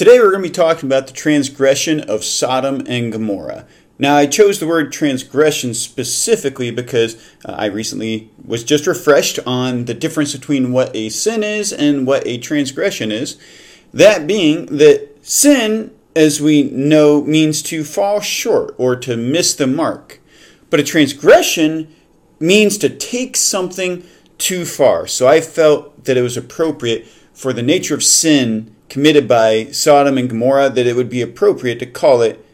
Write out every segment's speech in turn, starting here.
Today we're going to be talking about the transgression of Sodom and Gomorrah. Now, I chose the word transgression specifically because uh, I recently was just refreshed on the difference between what a sin is and what a transgression is. That being that sin, as we know, means to fall short or to miss the mark. But a transgression means to take something too far. So I felt that it was appropriate for the nature of sin committed by Sodom and Gomorrah that it would be appropriate to call it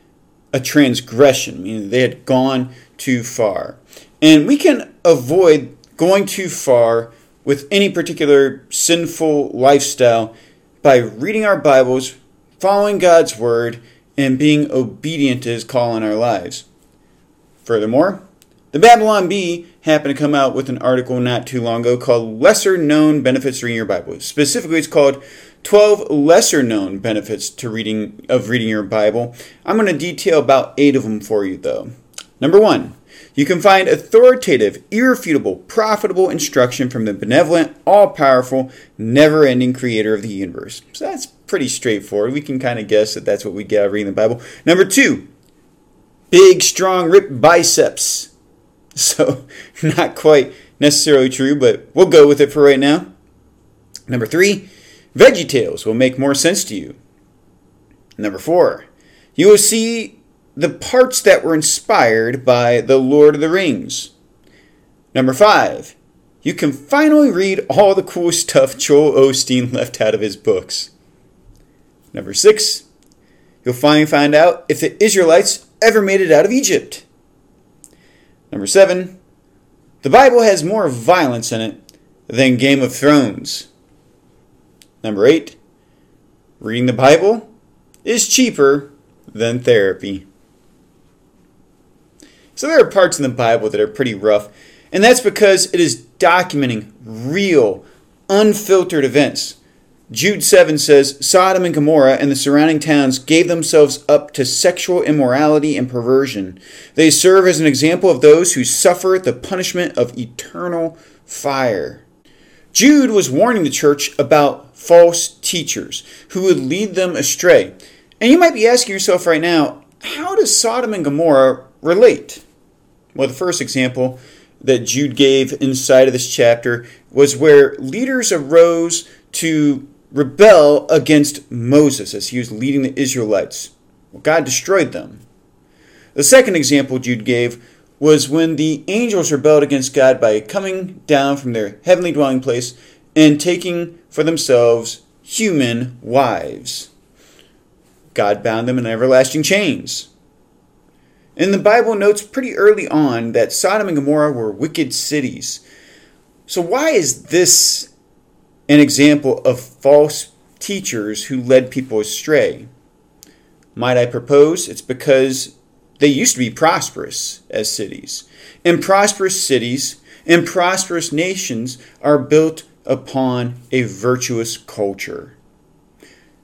a transgression, meaning they had gone too far. And we can avoid going too far with any particular sinful lifestyle by reading our Bibles, following God's Word, and being obedient to His call in our lives. Furthermore, the Babylon Bee happened to come out with an article not too long ago called Lesser Known Benefits Reading Your Bible. Specifically, it's called 12 lesser known benefits to reading of reading your Bible. I'm going to detail about 8 of them for you though. Number 1, you can find authoritative, irrefutable, profitable instruction from the benevolent, all-powerful, never-ending creator of the universe. So that's pretty straightforward. We can kind of guess that that's what we get out of reading the Bible. Number 2, big, strong, ripped biceps. So, not quite necessarily true, but we'll go with it for right now. Number three, Veggie Tales will make more sense to you. Number four, you will see the parts that were inspired by The Lord of the Rings. Number five, you can finally read all the cool stuff Joel Osteen left out of his books. Number six, you'll finally find out if the Israelites ever made it out of Egypt. Number seven, the Bible has more violence in it than Game of Thrones. Number eight, reading the Bible is cheaper than therapy. So there are parts in the Bible that are pretty rough, and that's because it is documenting real, unfiltered events Jude 7 says Sodom and Gomorrah and the surrounding towns gave themselves up to sexual immorality and perversion. They serve as an example of those who suffer the punishment of eternal fire. Jude was warning the church about false teachers who would lead them astray. And you might be asking yourself right now, how does Sodom and Gomorrah relate? Well, the first example that Jude gave inside of this chapter was where leaders arose to rebel against Moses as he was leading the Israelites. Well, God destroyed them. The second example Jude gave was when the angels rebelled against God by coming down from their heavenly dwelling place and taking for themselves human wives. God bound them in everlasting chains. And the Bible notes pretty early on that Sodom and Gomorrah were wicked cities. So, why is this an example of false teachers who led people astray. Might I propose? It's because they used to be prosperous as cities. And prosperous cities and prosperous nations are built upon a virtuous culture.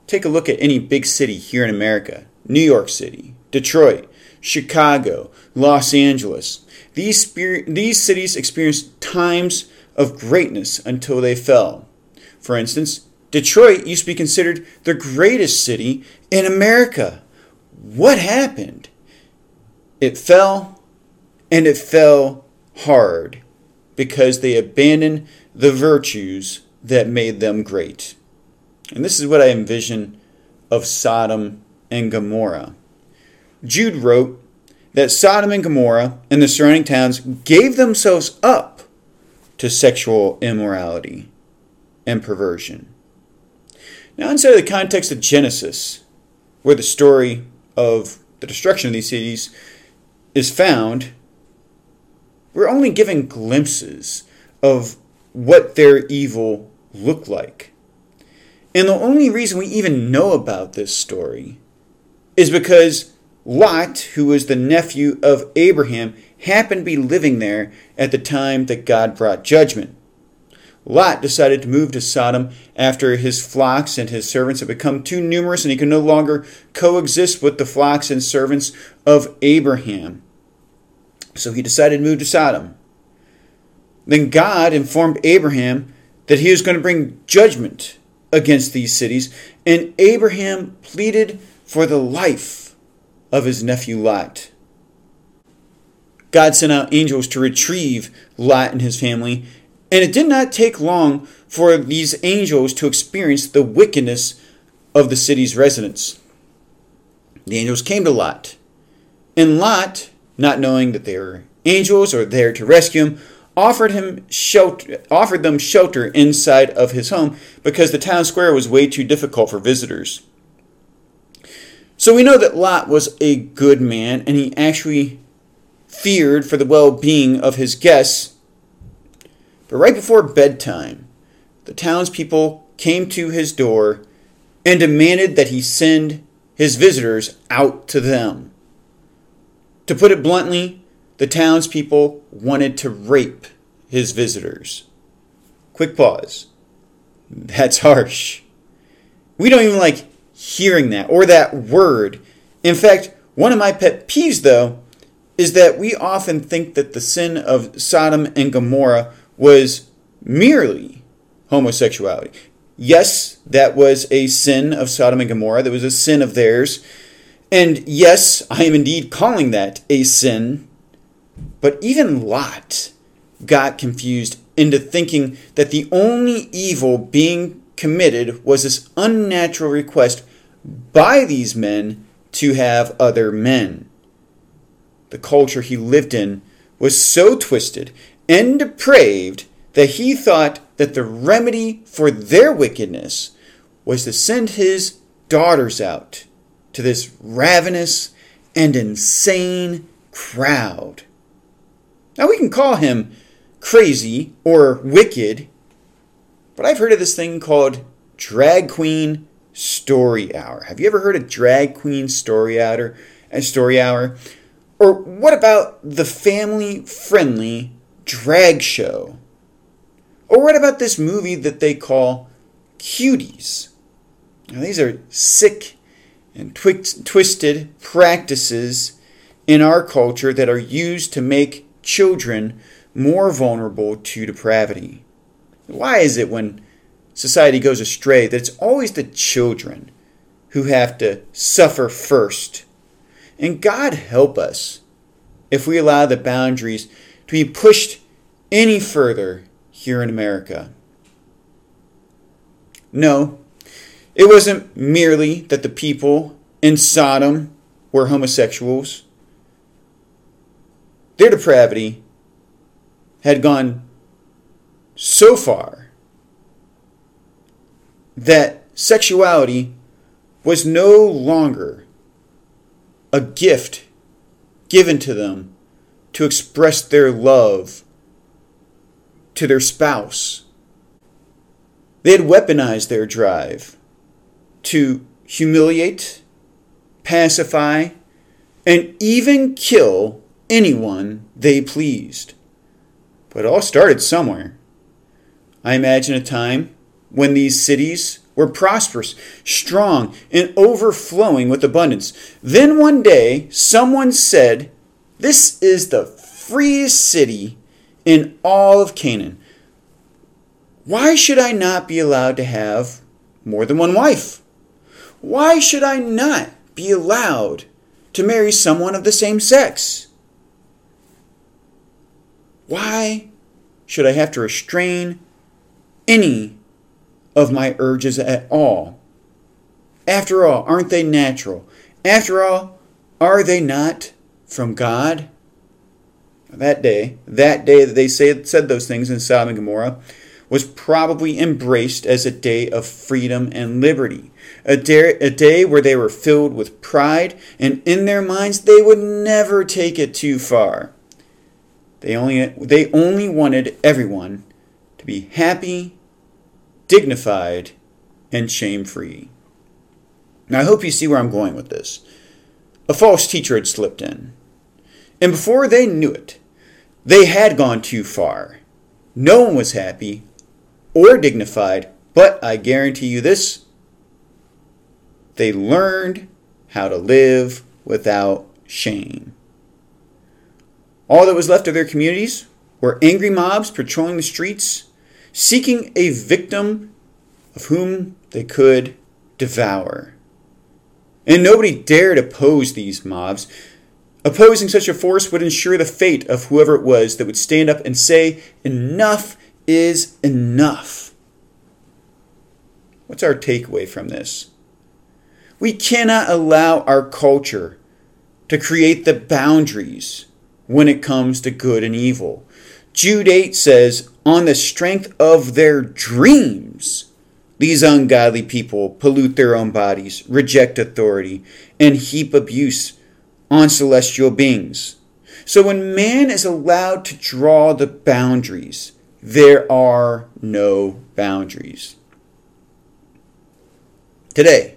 Take a look at any big city here in America New York City, Detroit, Chicago, Los Angeles. These, these cities experienced times of greatness until they fell. For instance, Detroit used to be considered the greatest city in America. What happened? It fell, and it fell hard because they abandoned the virtues that made them great. And this is what I envision of Sodom and Gomorrah. Jude wrote that Sodom and Gomorrah and the surrounding towns gave themselves up to sexual immorality and perversion. Now, inside the context of Genesis, where the story of the destruction of these cities is found, we're only given glimpses of what their evil looked like. And the only reason we even know about this story is because Lot, who was the nephew of Abraham, happened to be living there at the time that God brought judgment. Lot decided to move to Sodom after his flocks and his servants had become too numerous and he could no longer coexist with the flocks and servants of Abraham. So he decided to move to Sodom. Then God informed Abraham that he was going to bring judgment against these cities, and Abraham pleaded for the life of his nephew Lot. God sent out angels to retrieve Lot and his family, and it did not take long for these angels to experience the wickedness of the city's residents. The angels came to Lot, and Lot, not knowing that they were angels or there to rescue him, offered him shelter, offered them shelter inside of his home because the town square was way too difficult for visitors. So we know that Lot was a good man and he actually feared for the well-being of his guests. But right before bedtime, the townspeople came to his door and demanded that he send his visitors out to them. To put it bluntly, the townspeople wanted to rape his visitors. Quick pause. That's harsh. We don't even like hearing that or that word. In fact, one of my pet peeves, though, is that we often think that the sin of Sodom and Gomorrah was merely homosexuality. Yes, that was a sin of Sodom and Gomorrah. That was a sin of theirs. And yes, I am indeed calling that a sin but even Lot got confused into thinking that the only evil being committed was this unnatural request by these men to have other men. The culture he lived in was so twisted and depraved that he thought that the remedy for their wickedness was to send his daughters out to this ravenous and insane crowd. Now, we can call him crazy or wicked, but I've heard of this thing called drag queen story hour. Have you ever heard of drag queen story hour? A uh, story hour? Or what about the family friendly drag show? Or what about this movie that they call Cuties? Now, these are sick and twi- twisted practices in our culture that are used to make children more vulnerable to depravity. Why is it when society goes astray that it's always the children who have to suffer first? And God help us if we allow the boundaries to be pushed any further here in America. No, it wasn't merely that the people in Sodom were homosexuals. Their depravity had gone so far that sexuality was no longer a gift given to them to express their love to their spouse. They had weaponized their drive to humiliate, pacify, and even kill anyone they pleased. But it all started somewhere. I imagine a time when these cities were prosperous, strong, and overflowing with abundance. Then one day, someone said, This is the freest city in all of Canaan. Why should I not be allowed to have more than one wife? Why should I not be allowed to marry someone of the same sex? Why should I have to restrain any of my urges at all? After all, aren't they natural? After all, are they not from God? That day, that day that they said, said those things in Sodom and Gomorrah, was probably embraced as a day of freedom and liberty. A day, a day where they were filled with pride, and in their minds they would never take it too far. They only, they only wanted everyone to be happy, dignified, and shame free. Now, I hope you see where I'm going with this. A false teacher had slipped in. And before they knew it, they had gone too far. No one was happy or dignified, but I guarantee you this they learned how to live without shame. All that was left of their communities were angry mobs patrolling the streets, seeking a victim of whom they could devour. And nobody dared oppose these mobs. Opposing such a force would ensure the fate of whoever it was that would stand up and say, Enough is enough. What's our takeaway from this? We cannot allow our culture to create the boundaries when it comes to good and evil. Jude 8 says, On the strength of their dreams, these ungodly people pollute their own bodies, reject authority, and heap abuse on celestial beings. So when man is allowed to draw the boundaries, there are no boundaries. Today,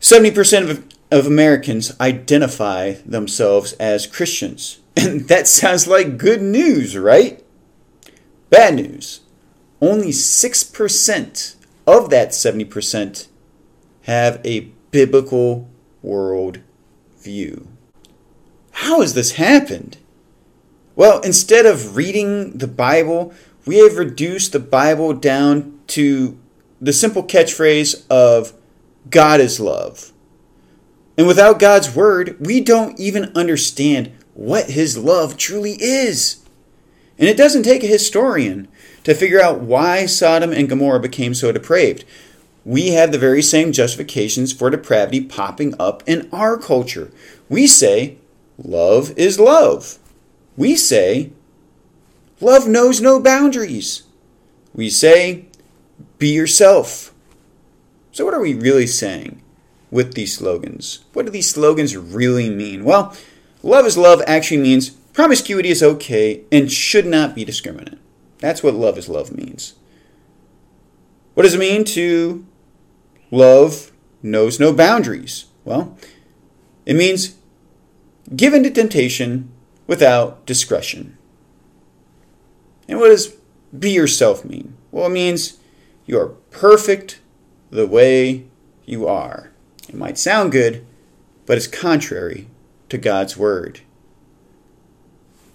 70% of, of Americans identify themselves as Christians. And that sounds like good news, right? Bad news. Only 6% of that 70% have a biblical world view. How has this happened? Well, instead of reading the Bible, we have reduced the Bible down to the simple catchphrase of God is love. And without God's word, we don't even understand what his love truly is. And it doesn't take a historian to figure out why Sodom and Gomorrah became so depraved. We have the very same justifications for depravity popping up in our culture. We say, love is love. We say, love knows no boundaries. We say, be yourself. So, what are we really saying with these slogans? What do these slogans really mean? Well, love is love actually means promiscuity is okay and should not be discriminate. That's what love is love means. What does it mean to love knows no boundaries? Well, it means given to temptation without discretion. And what does be yourself mean? Well, it means you are perfect the way you are. It might sound good, but it's contrary to God's word.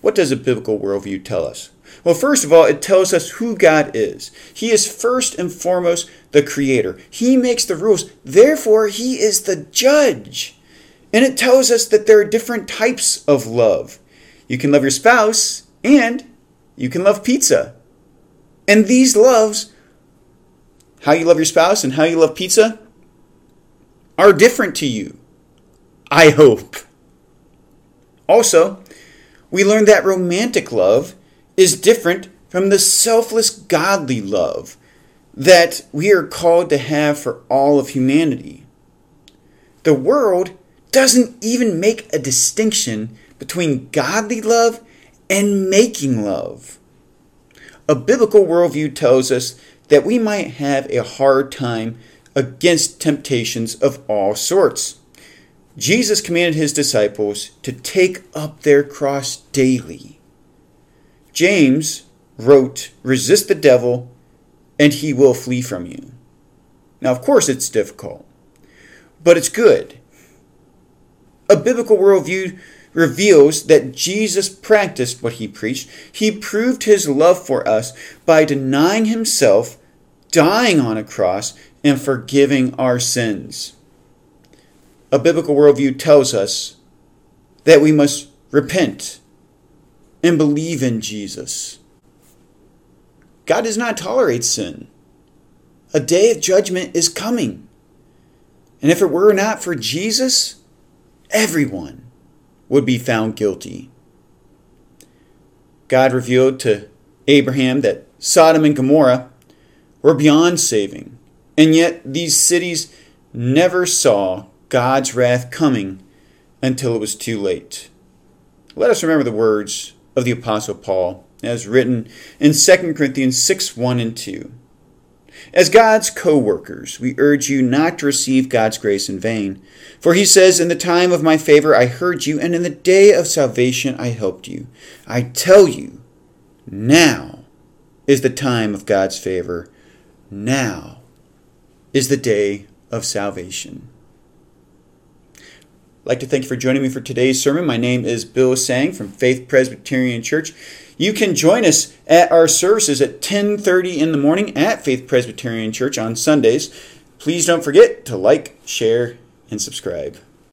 What does a biblical worldview tell us? Well, first of all, it tells us who God is. He is first and foremost the creator. He makes the rules. Therefore, he is the judge. And it tells us that there are different types of love. You can love your spouse and you can love pizza. And these loves, how you love your spouse and how you love pizza, are different to you. I hope. Also, we learn that romantic love is different from the selfless godly love that we are called to have for all of humanity. The world doesn't even make a distinction between godly love and making love. A biblical worldview tells us that we might have a hard time against temptations of all sorts. Jesus commanded his disciples to take up their cross daily. James wrote, Resist the devil, and he will flee from you. Now, of course, it's difficult, but it's good a biblical worldview reveals that Jesus practiced what he preached. He proved his love for us by denying himself, dying on a cross, and forgiving our sins. A biblical worldview tells us that we must repent and believe in Jesus. God does not tolerate sin. A day of judgment is coming. And if it were not for Jesus, everyone would be found guilty. God revealed to Abraham that Sodom and Gomorrah were beyond saving, and yet these cities never saw God's wrath coming until it was too late. Let us remember the words of the Apostle Paul as written in 2 Corinthians 6 1 and 2. As God's co workers, we urge you not to receive God's grace in vain. For he says, In the time of my favor I heard you, and in the day of salvation I helped you. I tell you, now is the time of God's favor. Now is the day of salvation. I'd like to thank you for joining me for today's sermon. My name is Bill Seng from Faith Presbyterian Church. You can join us at our services at 10:30 in the morning at Faith Presbyterian Church on Sundays. Please don't forget to like, share, and subscribe.